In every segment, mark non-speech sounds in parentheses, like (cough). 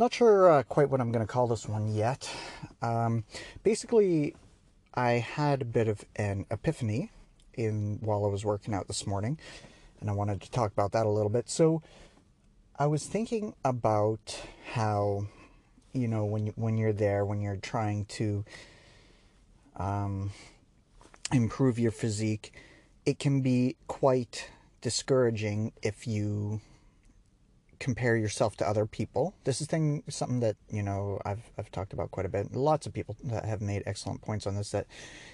Not sure uh, quite what I'm going to call this one yet. Um, basically, I had a bit of an epiphany in while I was working out this morning, and I wanted to talk about that a little bit. So, I was thinking about how, you know, when you, when you're there, when you're trying to um, improve your physique, it can be quite discouraging if you compare yourself to other people. This is thing something that you know I've I've talked about quite a bit. Lots of people that have made excellent points on this. That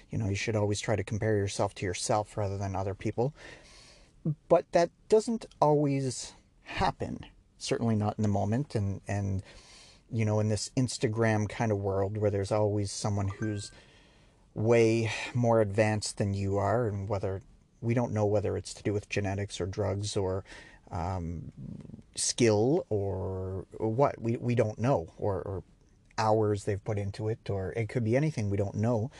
you know you should always try to compare yourself to yourself rather than other people. But that doesn't always happen. Certainly not in the moment, and and you know in this Instagram kind of world where there's always someone who's way more advanced than you are, and whether we don't know whether it's to do with genetics or drugs or um, skill or, what we we don't know or, or hours they've put into it or it could be anything we don't know.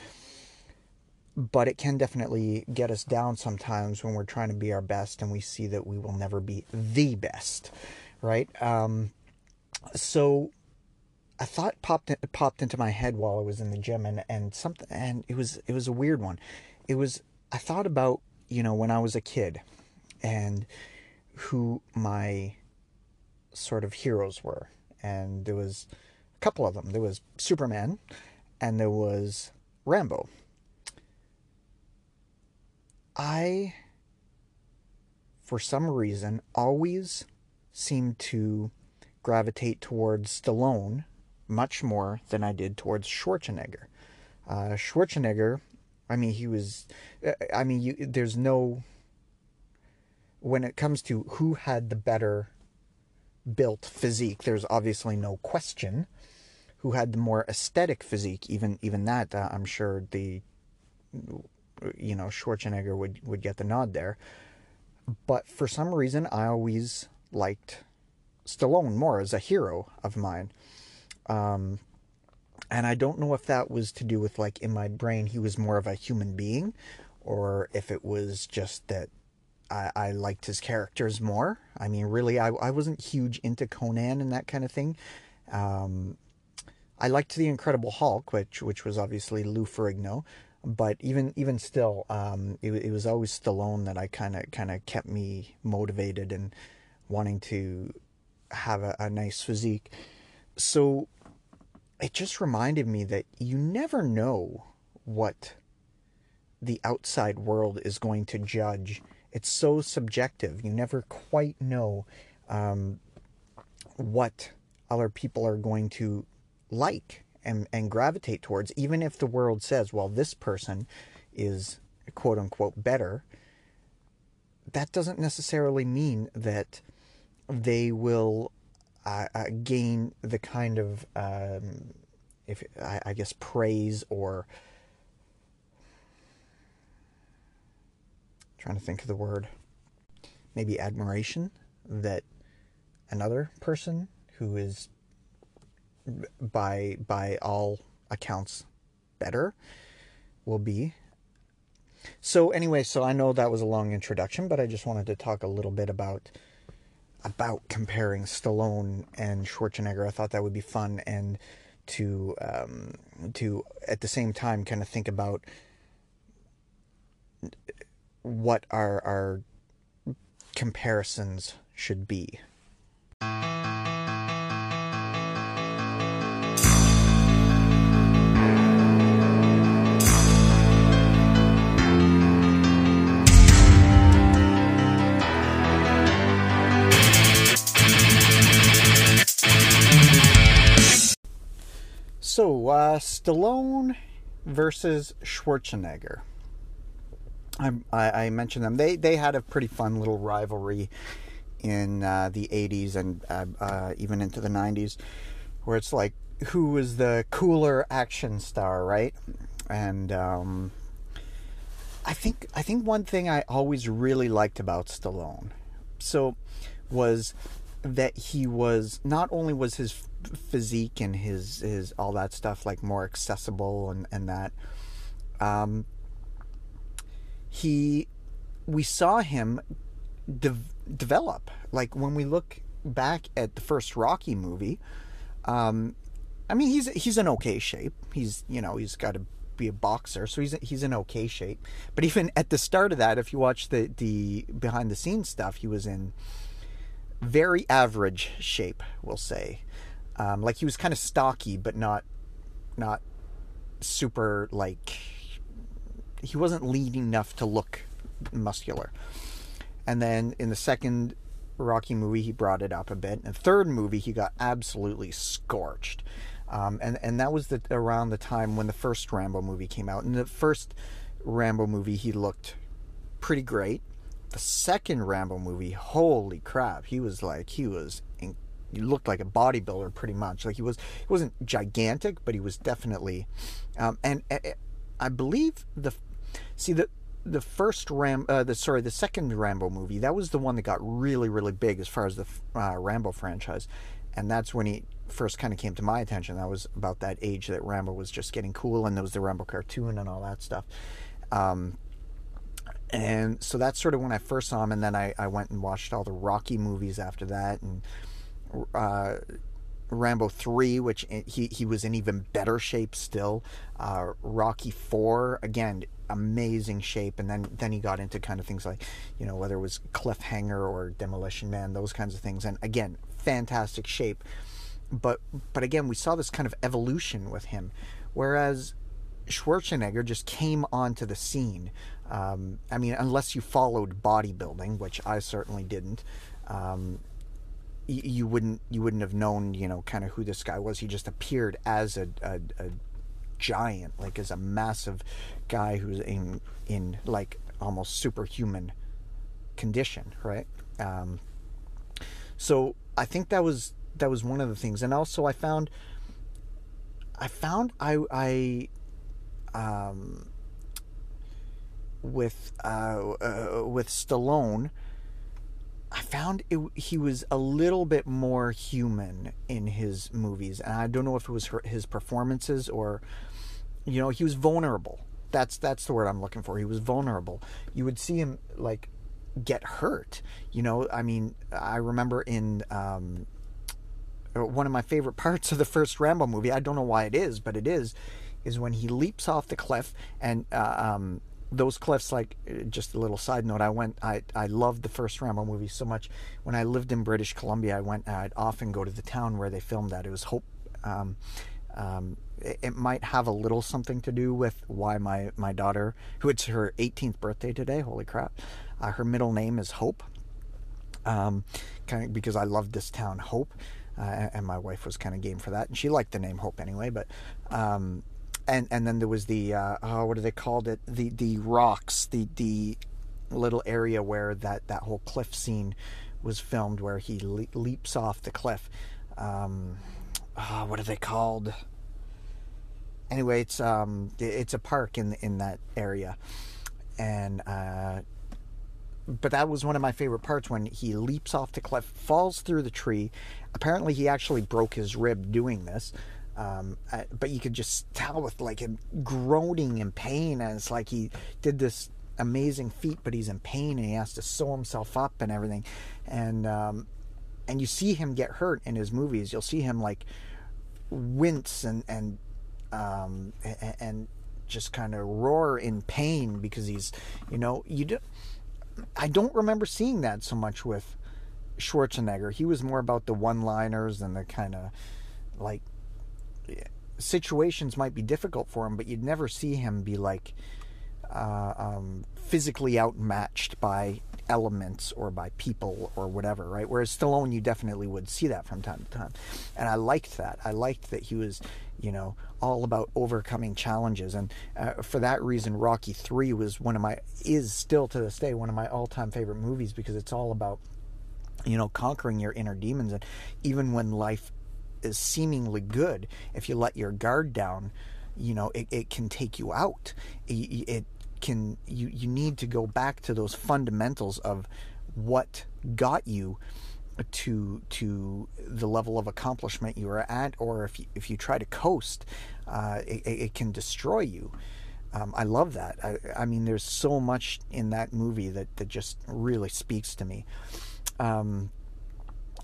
But it can definitely get us down sometimes when we're trying to be our best and we see that we will never be the best right? Um, so a thought popped popped into my head while I was in the gym and and something and it was it was a weird one. It was I thought about you know when I was a kid and who my sort of heroes were. And there was a couple of them. There was Superman and there was Rambo. I, for some reason, always seemed to gravitate towards Stallone much more than I did towards Schwarzenegger. Uh, Schwarzenegger, I mean, he was, I mean, you, there's no, when it comes to who had the better built physique, there's obviously no question who had the more aesthetic physique. Even even that, uh, I'm sure the you know Schwarzenegger would would get the nod there. But for some reason, I always liked Stallone more as a hero of mine. Um, and I don't know if that was to do with like in my brain he was more of a human being, or if it was just that I, I liked his characters more. I mean, really, I, I wasn't huge into Conan and that kind of thing. Um, I liked the Incredible Hulk, which which was obviously Lou Ferrigno, but even even still, um, it, it was always Stallone that I kind of kind of kept me motivated and wanting to have a, a nice physique. So it just reminded me that you never know what the outside world is going to judge it's so subjective. You never quite know um, what other people are going to like and, and gravitate towards, even if the world says, well, this person is quote unquote better. That doesn't necessarily mean that they will uh, uh, gain the kind of, um, if I, I guess, praise or trying to think of the word, maybe admiration that another person who is by by all accounts better will be. So anyway, so I know that was a long introduction, but I just wanted to talk a little bit about about comparing Stallone and Schwarzenegger. I thought that would be fun and to um, to at the same time kind of think about what our our comparisons should be. So, uh, Stallone versus Schwarzenegger. I, I, mentioned them. They they had a pretty fun little rivalry in uh, the '80s and uh, uh, even into the '90s, where it's like who was the cooler action star, right? And um, I think I think one thing I always really liked about Stallone, so was that he was not only was his physique and his his all that stuff like more accessible and and that um, he we saw him de- develop like when we look back at the first rocky movie Um, I mean, he's he's in okay shape. He's you know he's got to be a boxer, so he's he's in okay shape. But even at the start of that, if you watch the the behind the scenes stuff, he was in very average shape, we'll say. Um, like he was kind of stocky, but not not super like he wasn't lean enough to look muscular. And then in the second Rocky movie, he brought it up a bit. The third movie, he got absolutely scorched. Um, and and that was the, around the time when the first Rambo movie came out. In the first Rambo movie, he looked pretty great. The second Rambo movie, holy crap, he was like he was in, he looked like a bodybuilder pretty much. Like he was he wasn't gigantic, but he was definitely. Um, and uh, I believe the see the the first Ram, uh, the sorry, the second Rambo movie, that was the one that got really, really big as far as the uh, Rambo franchise, and that's when he first kind of came to my attention. That was about that age that Rambo was just getting cool, and there was the Rambo cartoon and all that stuff. Um, and so that's sort of when I first saw him, and then I, I went and watched all the Rocky movies after that, and uh, Rambo three, which he he was in even better shape still. Uh, Rocky four, again, amazing shape, and then then he got into kind of things like, you know, whether it was Cliffhanger or Demolition Man, those kinds of things, and again, fantastic shape but but again, we saw this kind of evolution with him, whereas Schwarzenegger just came onto the scene. Um, I mean, unless you followed bodybuilding, which I certainly didn't, um, you, you, wouldn't you wouldn't have known, you know, kind of who this guy was. He just appeared as a, a, a giant, like as a massive guy who's in in like almost superhuman condition, right? Um, so I think that was that was one of the things. And also, I found, I found I I, um, with uh, uh, with Stallone, I found it, he was a little bit more human in his movies, and I don't know if it was his performances or, you know, he was vulnerable. That's that's the word I'm looking for. He was vulnerable. You would see him like get hurt. You know, I mean, I remember in um, one of my favorite (laughs) parts of the first Rambo movie. I don't know why it is, but it is, is when he leaps off the cliff and uh, um, those cliffs. Like just a little side note, I went. I I loved the first Rambo movie so much. When I lived in British Columbia, I went. I'd often go to the town where they filmed that. It was Hope. Um, um, it, it, might have a little something to do with why my my daughter, who it's her 18th birthday today. Holy crap! Uh, her middle name is Hope. Um, kind of because I love this town, Hope uh, and my wife was kind of game for that, and she liked the name Hope anyway. But um, and and then there was the uh, oh, what do they called it? The the rocks, the the little area where that that whole cliff scene was filmed, where he le- leaps off the cliff. Um, oh, what are they called? Anyway, it's um, it's a park in in that area, and uh, but that was one of my favorite parts when he leaps off the cliff, falls through the tree. Apparently, he actually broke his rib doing this. Um, but you could just tell with like him groaning in pain, and it's like he did this amazing feat, but he's in pain and he has to sew himself up and everything. And um, and you see him get hurt in his movies. You'll see him like wince and and um, and just kind of roar in pain because he's you know you do I don't remember seeing that so much with Schwarzenegger. He was more about the one-liners and the kind of like situations might be difficult for him, but you'd never see him be like uh, um, physically outmatched by elements or by people or whatever, right? Whereas Stallone, you definitely would see that from time to time, and I liked that. I liked that he was, you know, all about overcoming challenges, and uh, for that reason, Rocky Three was one of my is still to this day one of my all-time favorite movies because it's all about, you know, conquering your inner demons, and even when life is seemingly good, if you let your guard down, you know, it, it can take you out. It, it can you you need to go back to those fundamentals of what got you to to the level of accomplishment you are at, or if you, if you try to coast, uh, it, it, can destroy you. Um, I love that. I, I, mean, there's so much in that movie that that just really speaks to me. Um,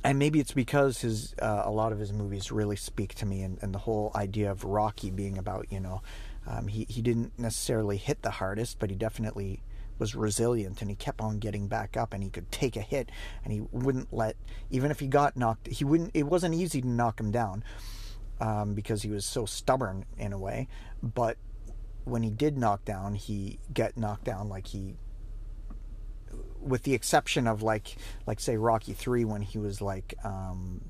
and maybe it's because his uh, a lot of his movies really speak to me, and, and the whole idea of Rocky being about you know um, he he didn't necessarily hit the hardest, but he definitely was resilient and he kept on getting back up and he could take a hit and he wouldn't let even if he got knocked he wouldn't it wasn't easy to knock him down um, because he was so stubborn in a way. But when he did knock down he get knocked down like he with the exception of like like say Rocky 3 when he was like um,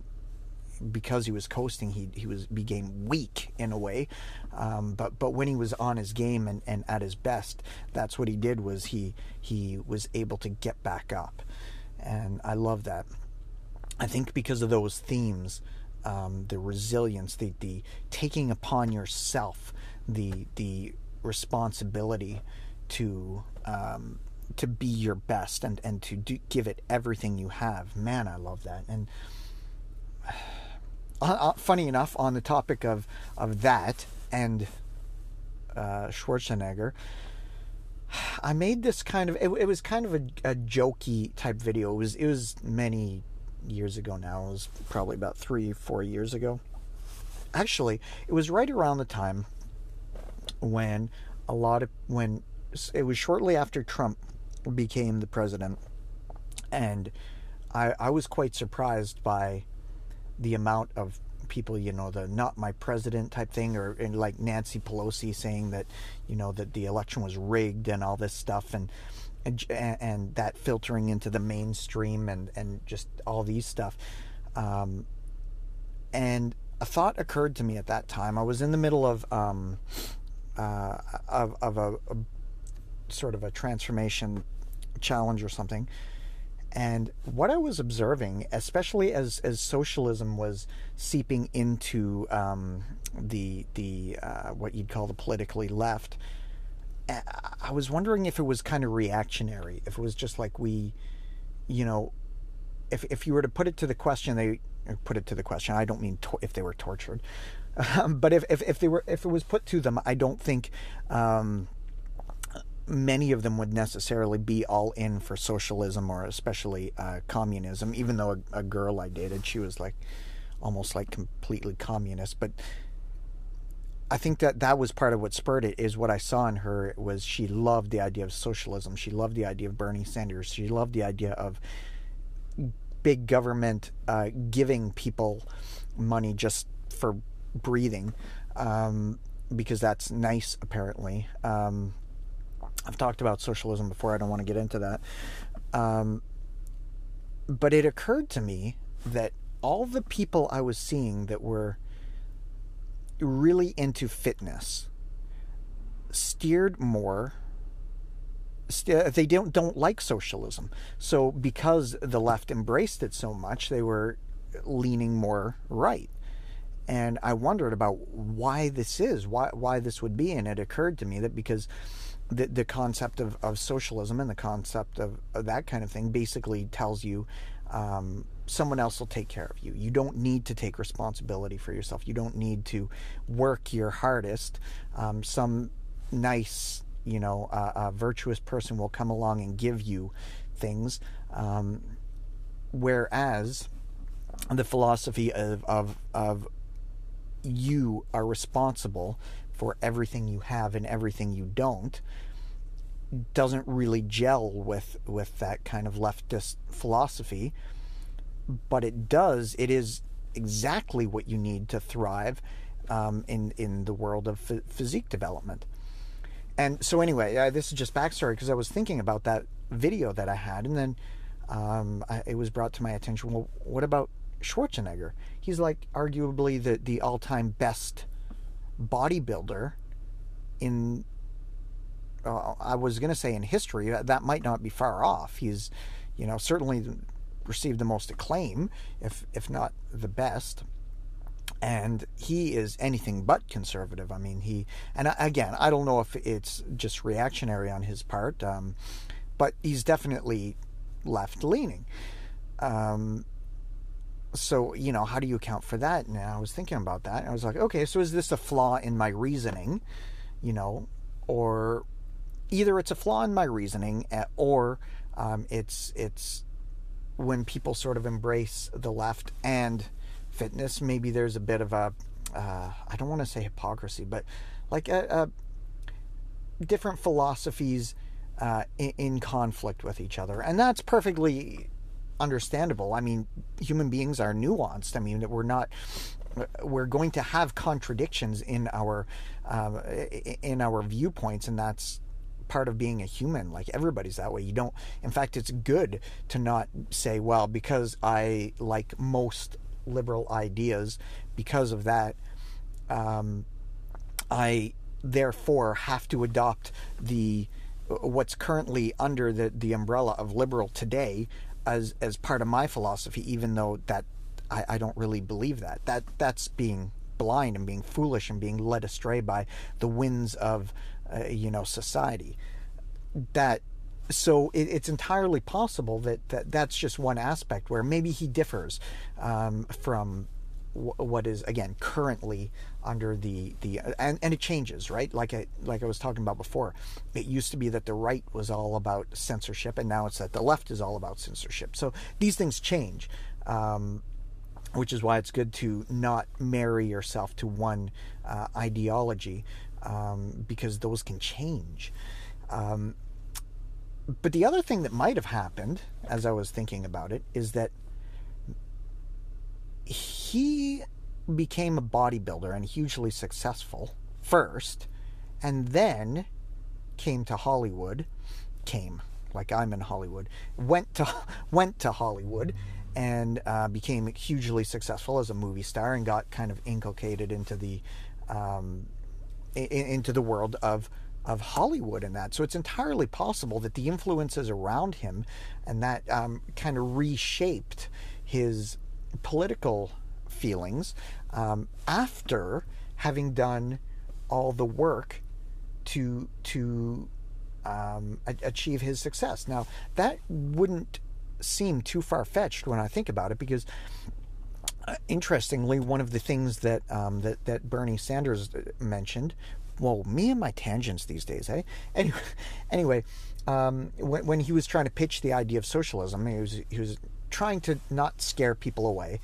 because he was coasting he he was became weak in a way um, but but when he was on his game and, and at his best that's what he did was he he was able to get back up and I love that I think because of those themes um, the resilience the the taking upon yourself the the responsibility to um, to be your best and and to do, give it everything you have. Man, I love that. And uh, funny enough, on the topic of of that and uh, Schwarzenegger, I made this kind of it, it was kind of a, a jokey type video. It was it was many years ago now. It was probably about three four years ago. Actually, it was right around the time when a lot of when it was shortly after Trump became the president, and I, I was quite surprised by the amount of people, you know, the not my president type thing, or like Nancy Pelosi saying that, you know, that the election was rigged and all this stuff, and and, and that filtering into the mainstream and and just all these stuff. Um, and a thought occurred to me at that time. I was in the middle of um, uh, of of a, a sort of a transformation challenge or something. And what I was observing, especially as, as socialism was seeping into um, the the uh, what you'd call the politically left, I was wondering if it was kind of reactionary. If it was just like we, you know, if if you were to put it to the question, they put it to the question. I don't mean to- if they were tortured, um, (laughs) but if, if if they were if it was put to them, I don't think. Um, many of them would necessarily be all in for socialism or especially uh, communism. Even though a, a, girl I dated, she was like almost like completely communist. But I think that that was part of what spurred it. Is what I saw in her was she loved the idea of socialism. She loved the idea of Bernie Sanders. She loved the idea of big government uh, giving people money just for breathing. Um, because that's nice, apparently. Um, I've talked about socialism before. I don't want to get into that. Um, but it occurred to me that all the people I was seeing that were really into fitness steered more st- they don't don't like socialism so because the left embraced it so much they were leaning more right and i wondered about why this is why why this would be and it occurred to me that because the, the concept of, of socialism and the concept of, of that kind of thing basically tells you um, someone else will take care of you. You don't need to take responsibility for yourself. You don't need to work your hardest. Um, some nice, you know, uh, uh, virtuous person will come along and give you things. Um, whereas the philosophy of, of, of you are responsible for everything you have and everything you don't doesn't really gel with with that kind of leftist philosophy. But it does it is exactly what you need to thrive um, in in the world of physique development. And so anyway this is just backstory because I was thinking about that video that I had and then um, I, it was brought to my attention well what about Schwarzenegger? He's like arguably the the all-time best bodybuilder in uh, I was going to say in history that might not be far off. He's, you know, certainly received the most acclaim, if if not the best. And he is anything but conservative. I mean, he and again, I don't know if it's just reactionary on his part, um, but he's definitely left leaning. Um, so you know how do you account for that? And i was thinking about that i was like okay so is this a flaw in my reasoning you know or either it's a flaw in my reasoning eh, or um, it's it's when people sort of embrace the left and fitness, maybe there's a bit of a uh, I don't want to say hypocrisy, but like a, a different philosophies uh, in, in, conflict with each other, and that's perfectly understandable. I mean, human beings are nuanced. I mean, we're not we're going to have contradictions in our um, in our viewpoints, and that's part of being a human. Like everybody's that way. You don't. In fact, it's good to not say, "Well, because I like most liberal ideas, because of that, um, I therefore have to adopt the what's currently under the the umbrella of liberal today." As, as part of my philosophy, even though that I, I don't really believe that. That that's being blind and being foolish and being led astray by the winds of uh, you know society. That so it, it's entirely possible that, that that's just one aspect where maybe he differs um, from w- what is again currently under the the and, and it changes right like I like I was talking about before it used to be that the right was all about censorship and now it's that the left is all about censorship so these things change um, which is why it's good to not marry yourself to one uh, ideology um, because those can change. Um, but the other thing that might have happened, as I was thinking about it, is that he became a bodybuilder and hugely successful first, and then came to Hollywood. Came like I'm in Hollywood. Went to (laughs) went to Hollywood and uh, became hugely successful as a movie star and got kind of inculcated into the um, in, into the world of of Hollywood and that. So it's entirely possible that the influences around him and that um, kind of reshaped his political feelings um, after having done all the work to to um, achieve his success. Now that wouldn't seem too far fetched when I think about it, because uh, interestingly, one of the things that um, that that Bernie Sanders uh, mentioned. Well, me and my tangents these days, eh? Anyway, (laughs) anyway, um, when when he was trying to pitch the idea of socialism, he was he was trying to not scare people away,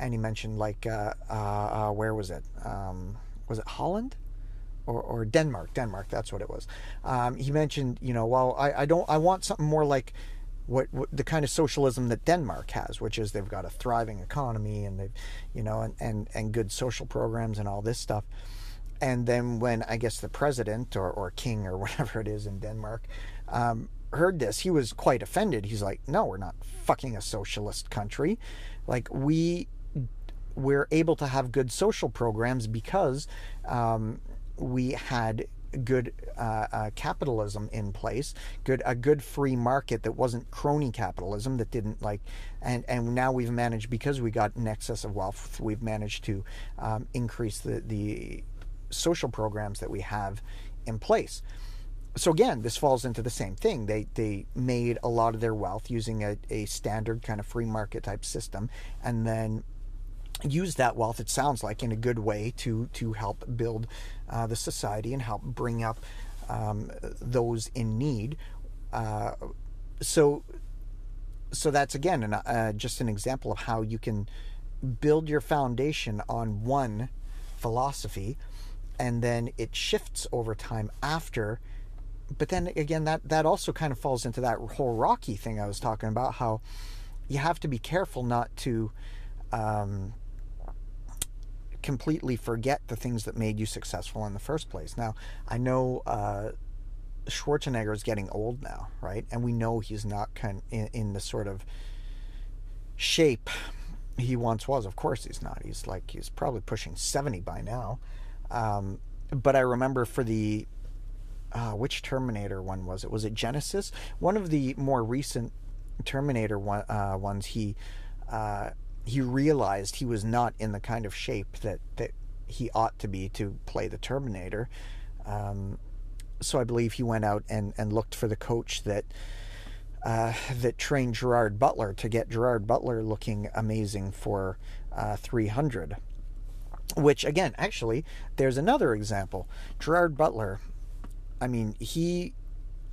and he mentioned like uh, uh, uh where was it? Um, was it Holland? Or, or, Denmark, Denmark, that's what it was. Um, he mentioned, you know, well, I, I don't, I want something more like what, what, the kind of socialism that Denmark has, which is they've got a thriving economy and they've, you know, and, and, and good social programs and all this stuff. And then when I guess the president or, or king or (laughs) whatever it is in Denmark um, heard this, he was quite offended. He's like, no, we're not fucking a socialist country. Like we, we're able to have good social programs because um, we had good uh, uh, capitalism in place, good a good free market that wasn't crony capitalism that didn't like, and and now we've managed because we got an excess of wealth, we've managed to um, increase the the social programs that we have in place. So again, this falls into the same thing. They they made a lot of their wealth using a, a standard kind of free market type system, and then use that wealth, it sounds like, in a good way to to help build uh, the society and help bring up um, those in need. Uh, so, so that's again an, uh, just an example of how you can build your foundation on one philosophy, and then it shifts over time after. But then again, that that also kind of falls into that whole rocky thing I was talking about. How you have to be careful not to. Um, completely forget the things that made you successful in the first place. Now, I know uh, Schwarzenegger is getting old now, right? And we know he's not kind in, in the sort of shape he once was. Of course, he's not. He's like he's probably pushing seventy by now. Um, but I remember for the uh, which Terminator one was it? Was it Genisys? One of the more recent Terminator one, uh, ones. He uh, he realized he was not in the kind of shape that, that he ought to be to play the Terminator. Um, so I believe he went out and, and looked for the coach that uh, that trained Gerard Butler to get Gerard Butler looking amazing for uh, 300. Which again, actually, there's another example. Gerard Butler. I mean, he.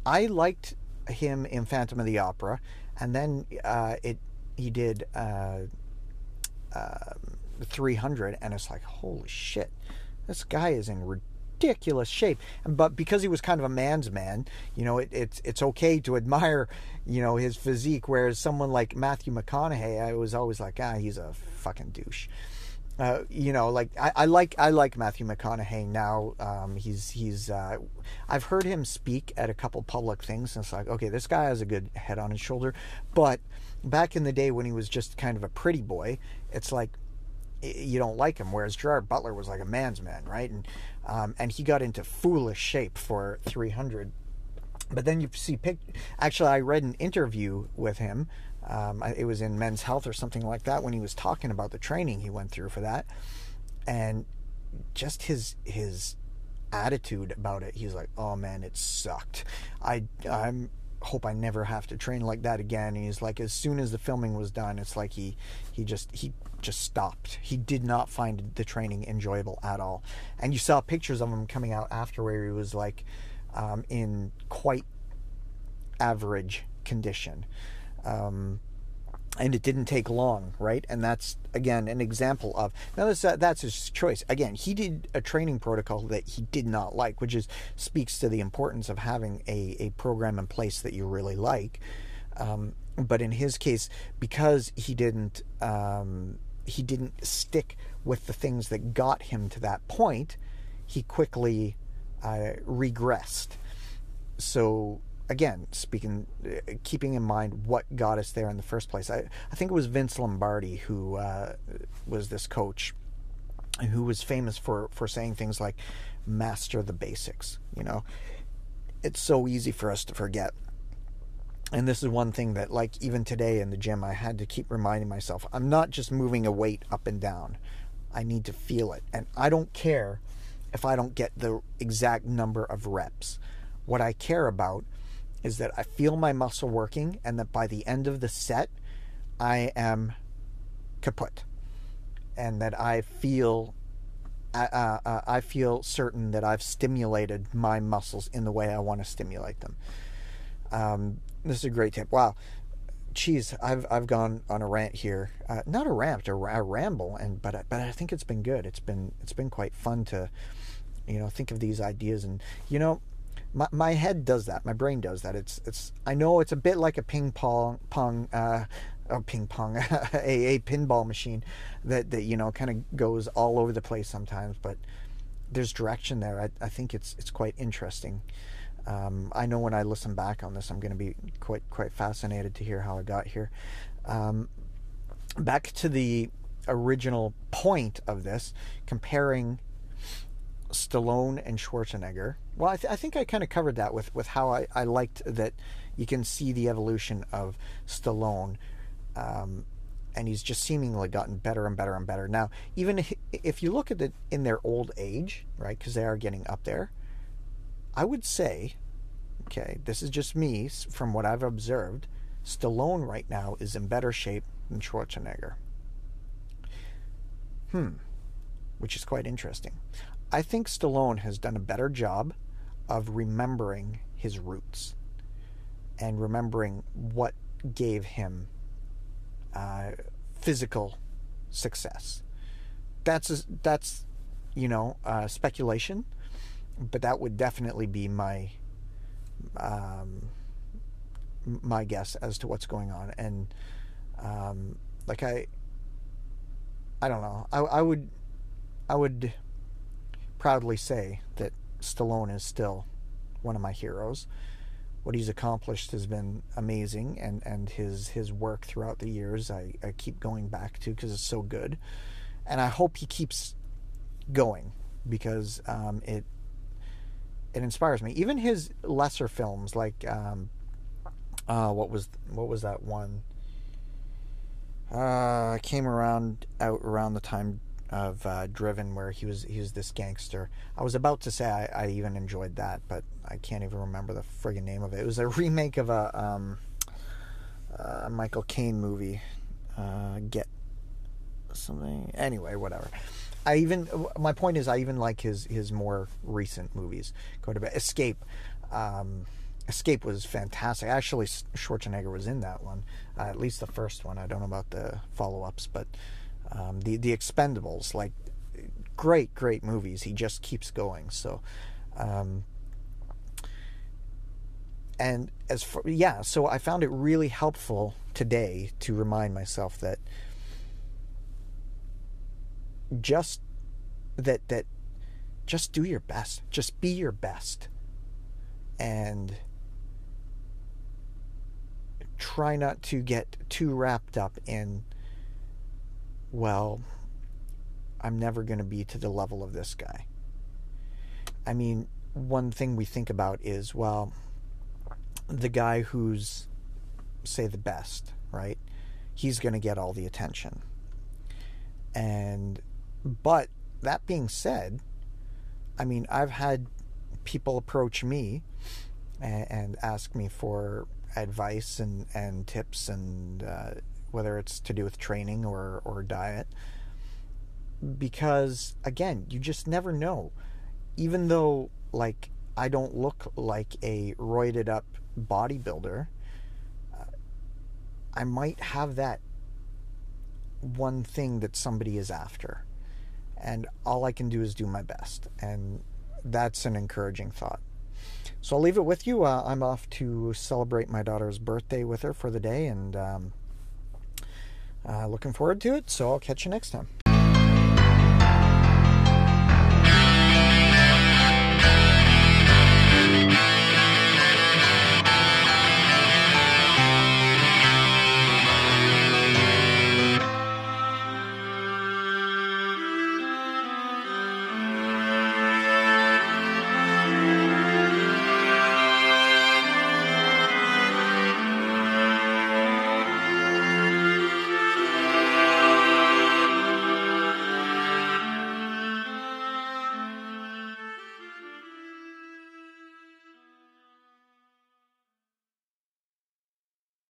I liked him in Phantom of the Opera, and then uh, it he did uh, 300, and it's like, holy shit, this guy is in ridiculous shape. But because he was kind of a man's man, you know, it, it's it's okay to admire, you know, his physique. Whereas someone like Matthew McConaughey, I was always like, ah, he's a fucking douche. Uh, you know, like I, I, like I like Matthew McConaughey now. Um, he's he's uh, I've heard him speak at a couple public things, and it's like, okay, this guy has a good head on his shoulder. But back in the day when he was just kind of a pretty boy, it's like you don't like him. Whereas Gerard Butler was like a man's man, right? And um, and he got into foolish shape for 300. But then you see, pic- actually, I read an interview with him um, it was in Men's Health or something like that when he was talking about the training he went through for that, and just his his attitude about it. He's like, "Oh man, it sucked. I I'm hope I never have to train like that again." And he's like, as soon as the filming was done, it's like he he just he just stopped. He did not find the training enjoyable at all. And you saw pictures of him coming out after where he was like um, in quite average condition. Um, and it didn't take long, right? And that's again an example of now that's uh, that's his choice. Again, he did a training protocol that he did not like, which is speaks to the importance of having a a program in place that you really like. Um, but in his case, because he didn't um, he didn't stick with the things that got him to that point, he quickly uh, regressed. So again, speaking, uh, keeping in mind what got us there in the first place. I, I think it was Vince Lombardi who uh, was this coach who was famous for, for saying things like, master the basics. You know, it's so easy for us to forget. And this is one thing that, like, even today in the gym, I had to keep reminding myself I'm not just moving a weight up and down. I need to feel it. And I don't care if I don't get the exact number of reps. What I care about is that I feel my muscle working and that by the end of the set, I am kaput. And that I feel uh, uh, uh, I feel certain that I've stimulated my muscles in the way I want to stimulate them. Um, this is a great tip. Wow, geez, I've I've gone on a rant here. Uh, not a rant, a, a ramble, and but but I think it's been good. It's been it's been quite fun to, you know, think of these ideas and you know my, my head does that. My brain does that. It's it's. I know it's a bit like a ping pong pong. Uh, a ping pong, (laughs) a, a pinball machine that, that you know kind of goes all over the place sometimes, but there's direction there. I, I think it's it's quite interesting. Um, I know when I listen back on this, I'm going to be quite quite fascinated to hear how I got here. Um, back to the original point of this, comparing Stallone and Schwarzenegger. Well, I, th- I think I kind of covered that with, with how I, I liked that you can see the evolution of Stallone. Um, and he's just seemingly gotten better and better and better. Now, even if, you look at it in their old age, right, because they are getting up there, I would say, okay, this is just me from what I've observed, Stallone right now is in better shape than Schwarzenegger. Hmm, which is quite interesting. I think Stallone has done a better job of remembering his roots and remembering what gave him uh, physical success. That's that's you know uh, speculation, but that would definitely be my um, my guess as to what's going on. And um, like I, I don't know. I, I would I would proudly say that Stallone is still one of my heroes. What he's accomplished has been amazing, and, and his his work throughout the years I, I keep going back to because it's so good, and I hope he keeps going because um, it it inspires me. Even his lesser films, like um, uh, what was what was that one? Uh, came around out around the time of uh, Driven, where he was he was this gangster. I was about to say I, I, even enjoyed that, but I can't even remember the friggin' name of it. It was a remake of a um, uh, Michael Caine movie. Uh, Get something. Anyway, whatever. I even my point is I even like his his more recent movies. Go to bed. Escape. Um, Escape was fantastic. Actually, Schwarzenegger was in that one, uh, at least the first one. I don't know about the follow ups, but um, the the Expendables, like great, great movies. He just keeps going. So, um, and as for yeah, so I found it really helpful today to remind myself that just that that just do your best. Just be your best. And try not to get too wrapped up in well, I'm never going to be to the level of this guy. I mean, one thing we think about is well, the guy who's, say, the best, right? He's going to get all the attention. And, but that being said, I mean, I've had people approach me and, and ask me for advice and, and tips, and uh, whether it's to do with training or, or diet. Because, again, you just never know. Even though, like, I don't look like a roided up bodybuilder, uh, I might have that one thing that somebody is after. And all I can do is do my best. And that's an encouraging thought. So I'll leave it with you. Uh, I'm off to celebrate my daughter's birthday with her for the day and um, uh, looking forward to it. So I'll catch you next time.